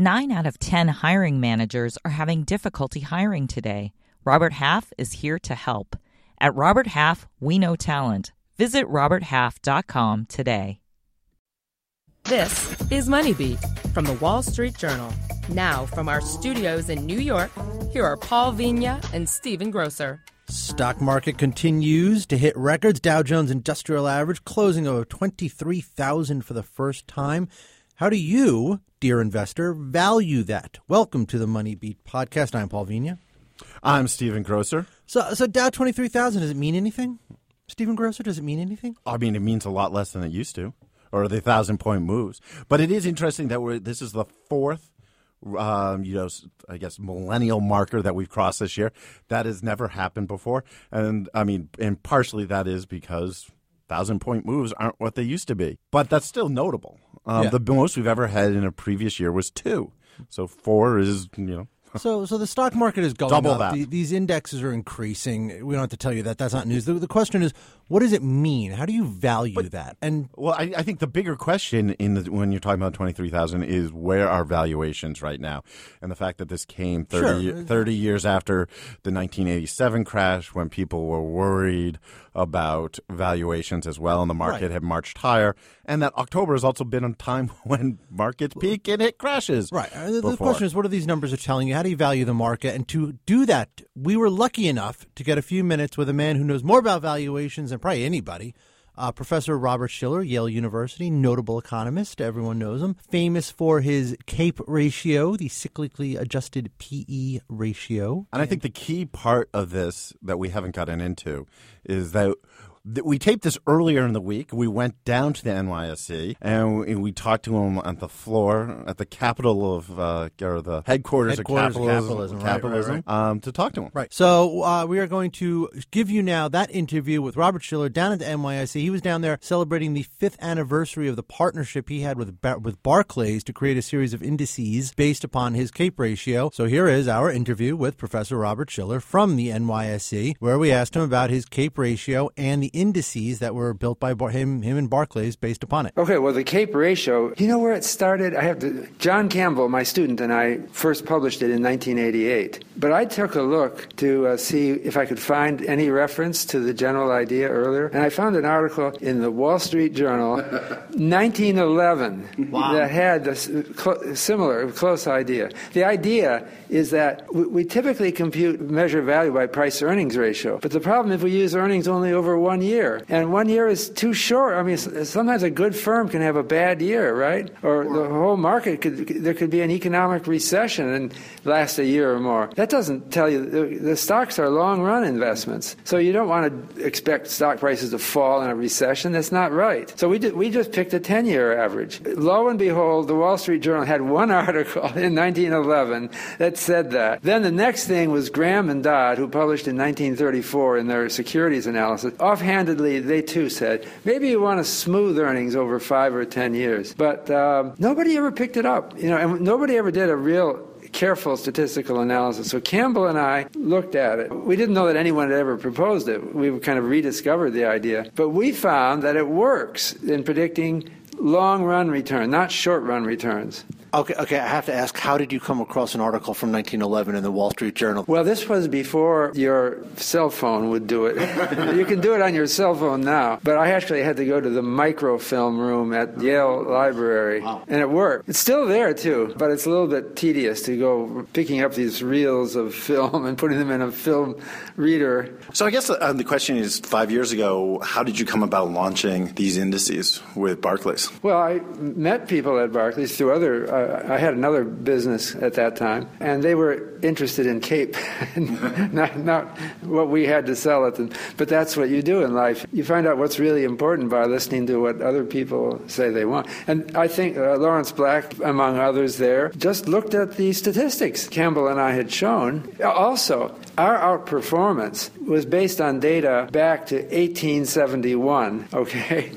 Nine out of 10 hiring managers are having difficulty hiring today. Robert Half is here to help. At Robert Half, we know talent. Visit RobertHalf.com today. This is MoneyBeat from the Wall Street Journal. Now, from our studios in New York, here are Paul Vigna and Stephen Grocer. Stock market continues to hit records. Dow Jones Industrial Average closing over 23,000 for the first time. How do you, dear investor, value that? Welcome to the Money Beat podcast. I'm Paul Vigna. I'm Stephen Grocer. So, so Dow 23,000, does it mean anything? Stephen Grocer, does it mean anything? I mean, it means a lot less than it used to, or the thousand point moves. But it is interesting that we're, this is the fourth, um, you know, I guess millennial marker that we've crossed this year. That has never happened before, and I mean, and partially that is because thousand point moves aren't what they used to be. But that's still notable. Um, Yeah. The most we've ever had in a previous year was two. So four is you know So, so the stock market is going Double up. that. The- these indexes are increasing. We don't have to tell you that. That's not news. The, the question is, what does it mean? How do you value that? And Well, I, I think the bigger question in the, when you're talking about twenty three thousand is where are valuations right now, and the fact that this came 30, Sure. 30 years after the nineteen eighty seven crash, when people were worried about valuations as well, and the market Right. had marched higher, and that October has also been a time when markets peak and it crashes. Right. Uh, The, the question is, what are these numbers are telling you? How do you value the market? And to do that, we were lucky enough to get a few minutes with a man who knows more about valuations than probably anybody. Uh, Professor Robert Shiller, Yale University, notable economist. Everyone knows him. Famous for his CAPE ratio, the cyclically adjusted PE ratio. And I think the key part of this that we haven't gotten into is that that we taped this earlier in the week. We went down to the NYSE and we, we talked to him at the floor at the capital of uh, or the headquarters, Headquarters of of capitalism, capitalism, right, right, capitalism, Um, to talk to him. Right. So uh, we are going to give you now that interview with Robert Shiller down at the NYSE. He was down there celebrating the fifth anniversary of the partnership he had with Bar- with Barclays to create a series of indices based upon his CAPE ratio. So here is our interview with Professor Robert Shiller from the NYSE, where we asked him about his CAPE ratio and the indices that were built by Bar- him, him and Barclays based upon it. Okay, well, the CAPE ratio, you know where it started? I have to. John Campbell, my student, and I first published it in 1988. But I took a look to uh, see if I could find any reference to the general idea earlier, and I found an article in the Wall Street Journal, 1911, that had a cl- similar, close idea. The idea is that we, we typically compute measure value by price earnings ratio, but the problem if we use earnings only over one year, and one year is too short. I mean, sometimes a good firm can have a bad year, right? Or the whole market could there could be an economic recession and last a year or more. That doesn't tell you the, the stocks are long run investments, so you don't want to expect stock prices to fall in a recession. That's not right. So we did, we just picked a 10 year average. Lo and behold, the Wall Street Journal had one article in 1911 that said that. Then the next thing was Graham and Dodd, who published in 1934 in their securities analysis. Offhandedly, they too said maybe you want to smooth earnings over five or 10 years, but um, nobody ever picked it up. You know, and nobody ever did a real careful statistical analysis. So Campbell and I looked at it. We didn't know that anyone had ever proposed it. We kind of rediscovered the idea. But we found that it works in predicting long run return, not short run returns. Okay, okay. I have to ask, how did you come across an article from 1911 in the Wall Street Journal? Well, this was before your cell phone would do it. you can do it on your cell phone now, but I actually had to go to the microfilm room at Yale Library, and it worked. It's still there too, but it's a little bit tedious to go picking up these reels of film and putting them in a film reader. So I guess uh, the question is, five years ago, how did you come about launching these indices with Barclays? Well, I met people at Barclays through other. Uh, I had another business at that time, and they were interested in Cape, not, not what we had to sell at. But that's what you do in life. You find out what's really important by listening to what other people say they want. And I think uh, Lawrence Black, among others, there just looked at the statistics Campbell and I had shown. Also, our outperformance was based on data back to 1871. Okay,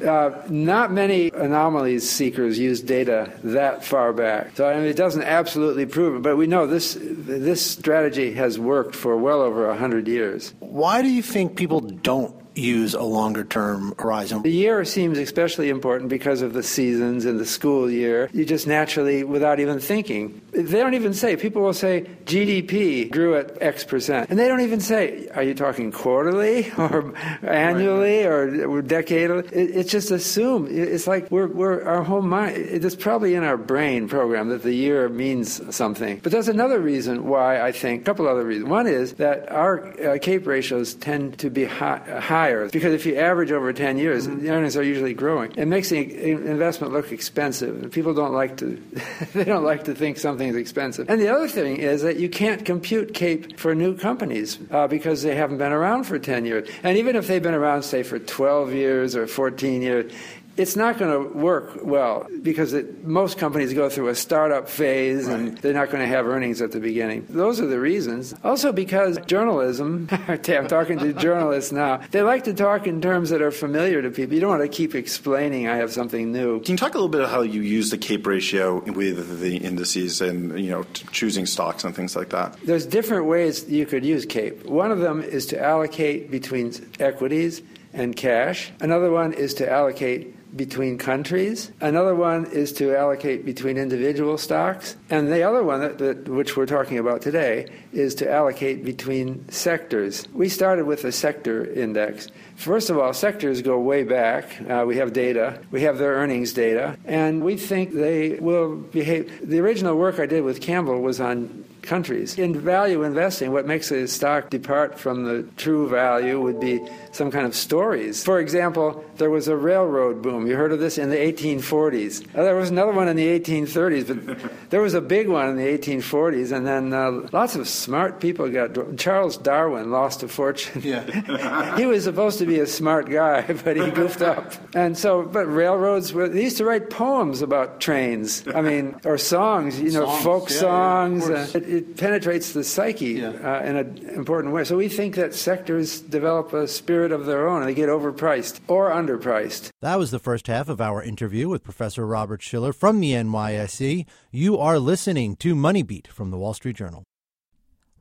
uh, not many anomalies seekers use data that far back. So I mean, it doesn't absolutely prove it, but we know this this strategy has worked for well over hundred years. Why do you think people don't use a longer term horizon? The year seems especially important because of the seasons and the school year. You just naturally, without even thinking, they don't even say, people will say GDP grew at X percent. And they don't even say, are you talking quarterly or annually or decadal? It, it's just assumed. It's like we're, we're our whole mind, it's probably in our brain program that the year means something. But there's another reason why I think, a couple other reasons. One is that our uh, CAPE ratios tend to be high, higher because if you average over 10 years, mm-hmm. the earnings are usually growing. It makes the investment look expensive. And People don't like to, they don't like to think something is expensive. And the other thing is that you can't compute CAPE for new companies uh, because they haven't been around for 10 years. And even if they've been around, say, for 12 years or 14 years, it's not going to work well because it, most companies go through a startup phase right. and they're not going to have earnings at the beginning. Those are the reasons. Also, because journalism, I'm talking to journalists now, they like to talk in terms that are familiar to people. You don't want to keep explaining I have something new. Can you talk a little bit about how you use the CAPE ratio with the indices and you know choosing stocks and things like that? There's different ways you could use CAPE. One of them is to allocate between equities and cash. Another one is to allocate between countries. Another one is to allocate between individual stocks. And the other one, that, that, which we're talking about today, is to allocate between sectors. We started with a sector index. First of all, sectors go way back. Uh, we have data, we have their earnings data, and we think they will behave. The original work I did with Campbell was on countries. In value investing, what makes a stock depart from the true value would be some kind of stories. For example, there was a railroad boom. You heard of this in the 1840s. Uh, there was another one in the 1830s, but there was a big one in the 1840s, and then uh, lots of smart people got. Charles Darwin lost a fortune. Yeah. he was supposed to be a smart guy, but he goofed up. And so, but railroads were, they used to write poems about trains. I mean, or songs, you know, songs, folk yeah, songs. Yeah, it, it, penetrates the psyche yeah. uh, in an important way. So we think that sectors develop a spirit of their own and they get overpriced or underpriced. That was the first half of our interview with Professor Robert Shiller from the NYSE. You are listening to Money Beat from the Wall Street Journal.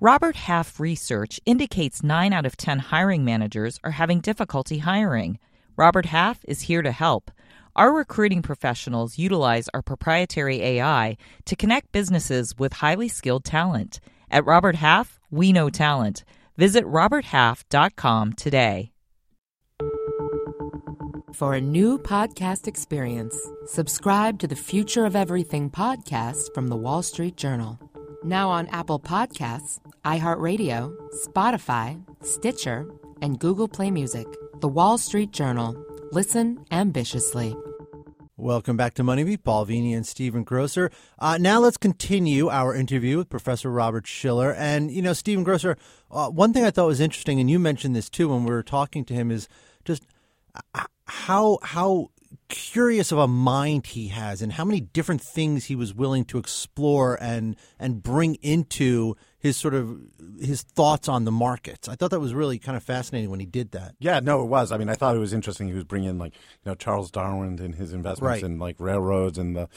Robert Half research indicates 9 out of 10 hiring managers are having difficulty hiring. Robert Half is here to help. Our recruiting professionals utilize our proprietary AI to connect businesses with highly skilled talent. At Robert Half, we know talent. Visit roberthalf.com today. For a new podcast experience, subscribe to the Future of Everything podcast from the Wall Street Journal. Now on Apple Podcasts, iHeartRadio, Spotify, Stitcher, and Google Play Music. The Wall Street Journal. Listen ambitiously. Welcome back to Money Beat, Paul Vigna and Stephen Grocer. Uh, now let's continue our interview with Professor Robert Shiller. And, you know, Stephen Grocer, uh, one thing I thought was interesting, and you mentioned this too when we were talking to him, is just uh, how how curious of a mind he has and how many different things he was willing to explore and and bring into his sort of his thoughts on the markets. I thought that was really kind of fascinating when he did that. Yeah, no, it was. I mean, I thought it was interesting. He was bringing like you know Charles Darwin and his investments right. in like railroads and the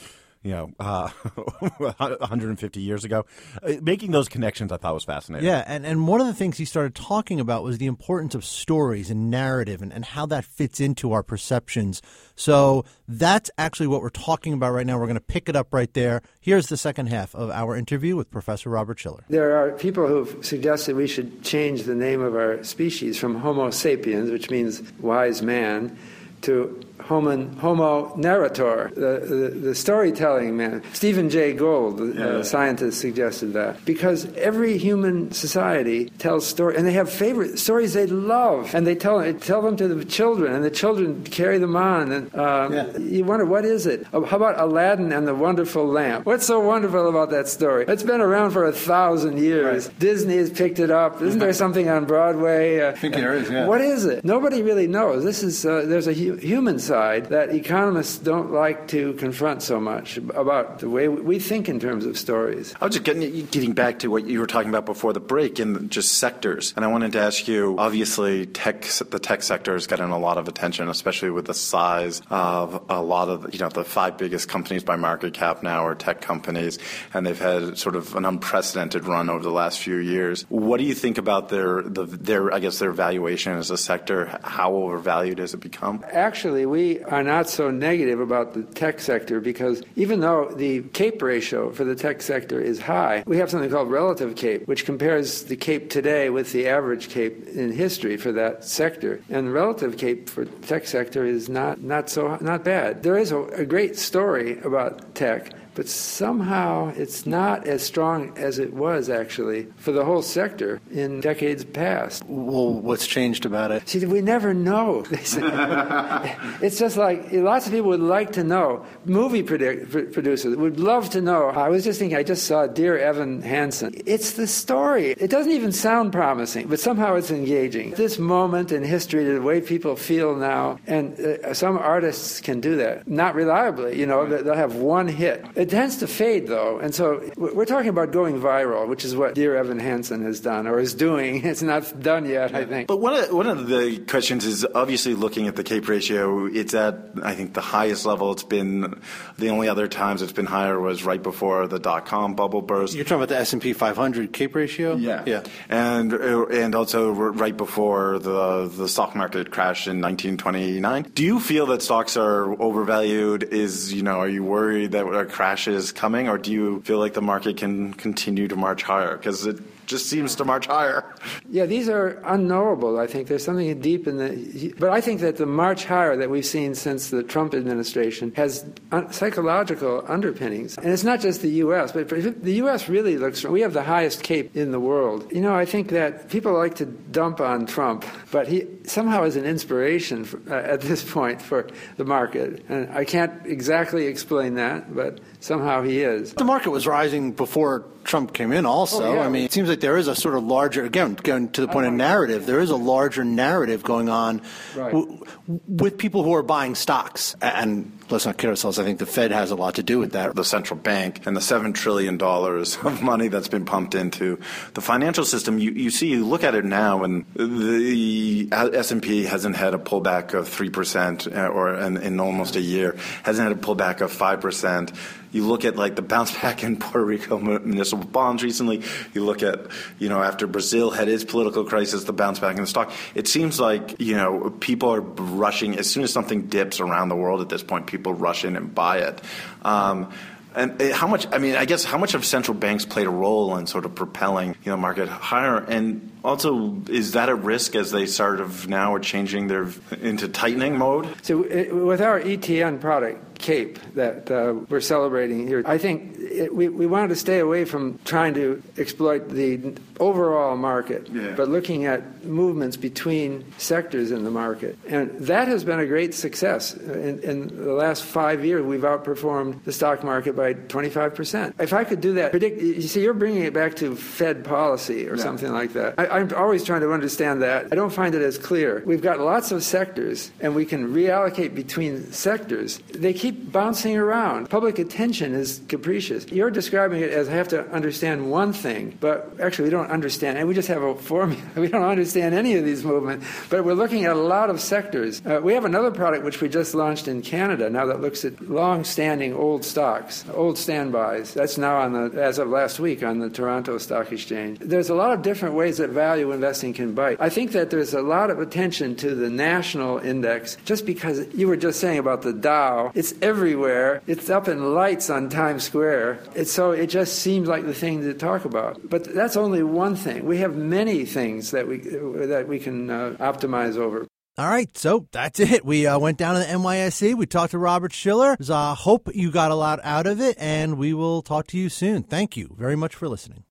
you know, uh, 150 years ago. Uh, making those connections I thought was fascinating. Yeah, and, and one of the things he started talking about was the importance of stories and narrative and, and how that fits into our perceptions. So that's actually what we're talking about right now. We're going to pick it up right there. Here's the second half of our interview with Professor Robert Shiller. There are people who've suggested we should change the name of our species from Homo sapiens, which means wise man, to homo, homo narrator, the, the, the, storytelling man. Stephen Jay Gould, the yeah. uh, scientist, suggested that. Because every human society tells stories, and they have favorite stories they love, and they tell, tell them to the children, and the children carry them on. And um, yeah. you wonder, what is it? Oh, how about Aladdin and the Wonderful Lamp? What's so wonderful about that story? It's been around for a thousand years. Right. Disney has picked it up. Isn't there something on Broadway? Uh, I think there is, yeah. What is it? Nobody really knows. This is, uh, there's a hu- human inside that economists don't like to confront so much about the way we think in terms of stories. I was just getting, getting back to what you were talking about before the break in just sectors. And I wanted to ask you obviously, tech, the tech sector has gotten a lot of attention, especially with the size of a lot of, you know, the five biggest companies by market cap now are tech companies, and they've had sort of an unprecedented run over the last few years. What do you think about their, the, their I guess, their valuation as a sector? How overvalued has it become? Actually, we are not so negative about the tech sector because even though the CAPE ratio for the tech sector is high, we have something called relative CAPE, which compares the CAPE today with the average CAPE in history for that sector. And relative CAPE for tech sector is not, not so not bad. There is a, a great story about tech but somehow it's not as strong as it was actually for the whole sector in decades past. Well, what's changed about it? See, we never know. it's just like lots of people would like to know. Movie producers would love to know. I was just thinking, I just saw Dear Evan Hansen. It's the story. It doesn't even sound promising, but somehow it's engaging. This moment in history, the way people feel now, and uh, some artists can do that. Not reliably, you know, they'll have one hit. It it tends to fade, though. And so we're talking about going viral, which is what Dear Evan Hansen has done or is doing. It's not done yet, I think. But one of, one of the questions is obviously looking at the CAPE ratio. It's at, I think, the highest level it's been. The only other times it's been higher was right before the dot com bubble burst. You're talking about the S&P 500 CAPE ratio? Yeah. Yeah. And, uh, and also right before the, the stock market crash in 1929. Do you feel that stocks are overvalued? Is, you know, are you worried that a crash crash is coming, or do you feel like the market can continue to march higher? Because it just seems to march higher. Yeah, these are unknowable. I think there's something deep in the. But I think that the march higher that we've seen since the Trump administration has psychological underpinnings. And it's not just the U.S., but the U.S. really looks. We have the highest CAPE in the world. You know, I think that people like to dump on Trump, but he somehow is an inspiration for, uh, at this point for the market. And I can't exactly explain that, but somehow he is. The market was rising before Trump came in also. Oh, yeah. I mean, it seems like there is a sort of larger, again, going to the oh, point of narrative, there is a larger narrative going on Right. w- with people who are buying stocks. And let's not kid ourselves, I think the Fed has a lot to do with that. the central bank and the seven trillion dollars of money that's been pumped into the financial system. You, you see, you look at it now, and the S and P hasn't had a pullback of three percent, uh, or in, in almost a year, hasn't had a pullback of five percent. You look at like the bounce back in Puerto Rico municipal bonds recently. You look at you know after Brazil had its political crisis, the bounce back in the stock. It seems like you know people are rushing as soon as something dips around the world at this point. People rush in and buy it. Um, and uh, how much? I mean, I guess how much have central banks played a role in sort of propelling you know market higher? And also, is that a risk as they sort of now are changing their into tightening mode? So, uh, with our ETN product, CAPE, that uh, we're celebrating here, I think it, we, we wanted to stay away from trying to exploit the overall market, Yeah. but looking at movements between sectors in the market. And that has been a great success. In, in the last five years, we've outperformed the stock market by 25%. If I could do that, predict, you see, you're bringing it back to Fed policy or something like that. I, I'm always trying to understand that. I don't find it as clear. We've got lots of sectors, and we can reallocate between sectors. They keep bouncing around. Public attention is capricious. You're describing it as I have to understand one thing, but actually we don't understand, and we just have a formula. We don't understand any of these movements, but we're looking at a lot of sectors. Uh, we have another product which we just launched in Canada now that looks at long-standing old stocks, old standbys. That's now on the, as of last week, on the Toronto Stock Exchange. There's a lot of different ways that value investing can bite. I think that there's a lot of attention to the national index just because you were just saying about the Dow. It's everywhere. It's up in lights on Times Square. It's so it just seems like the thing to talk about. But that's only one thing. We have many things that we that we can uh, optimize over. All right, so that's it. We uh, went down to the NYSE. We talked to Robert Shiller. I uh, hope you got a lot out of it, and we will talk to you soon. Thank you very much for listening.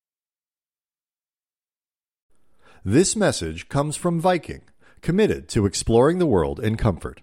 This message comes from Viking, committed to exploring the world in comfort.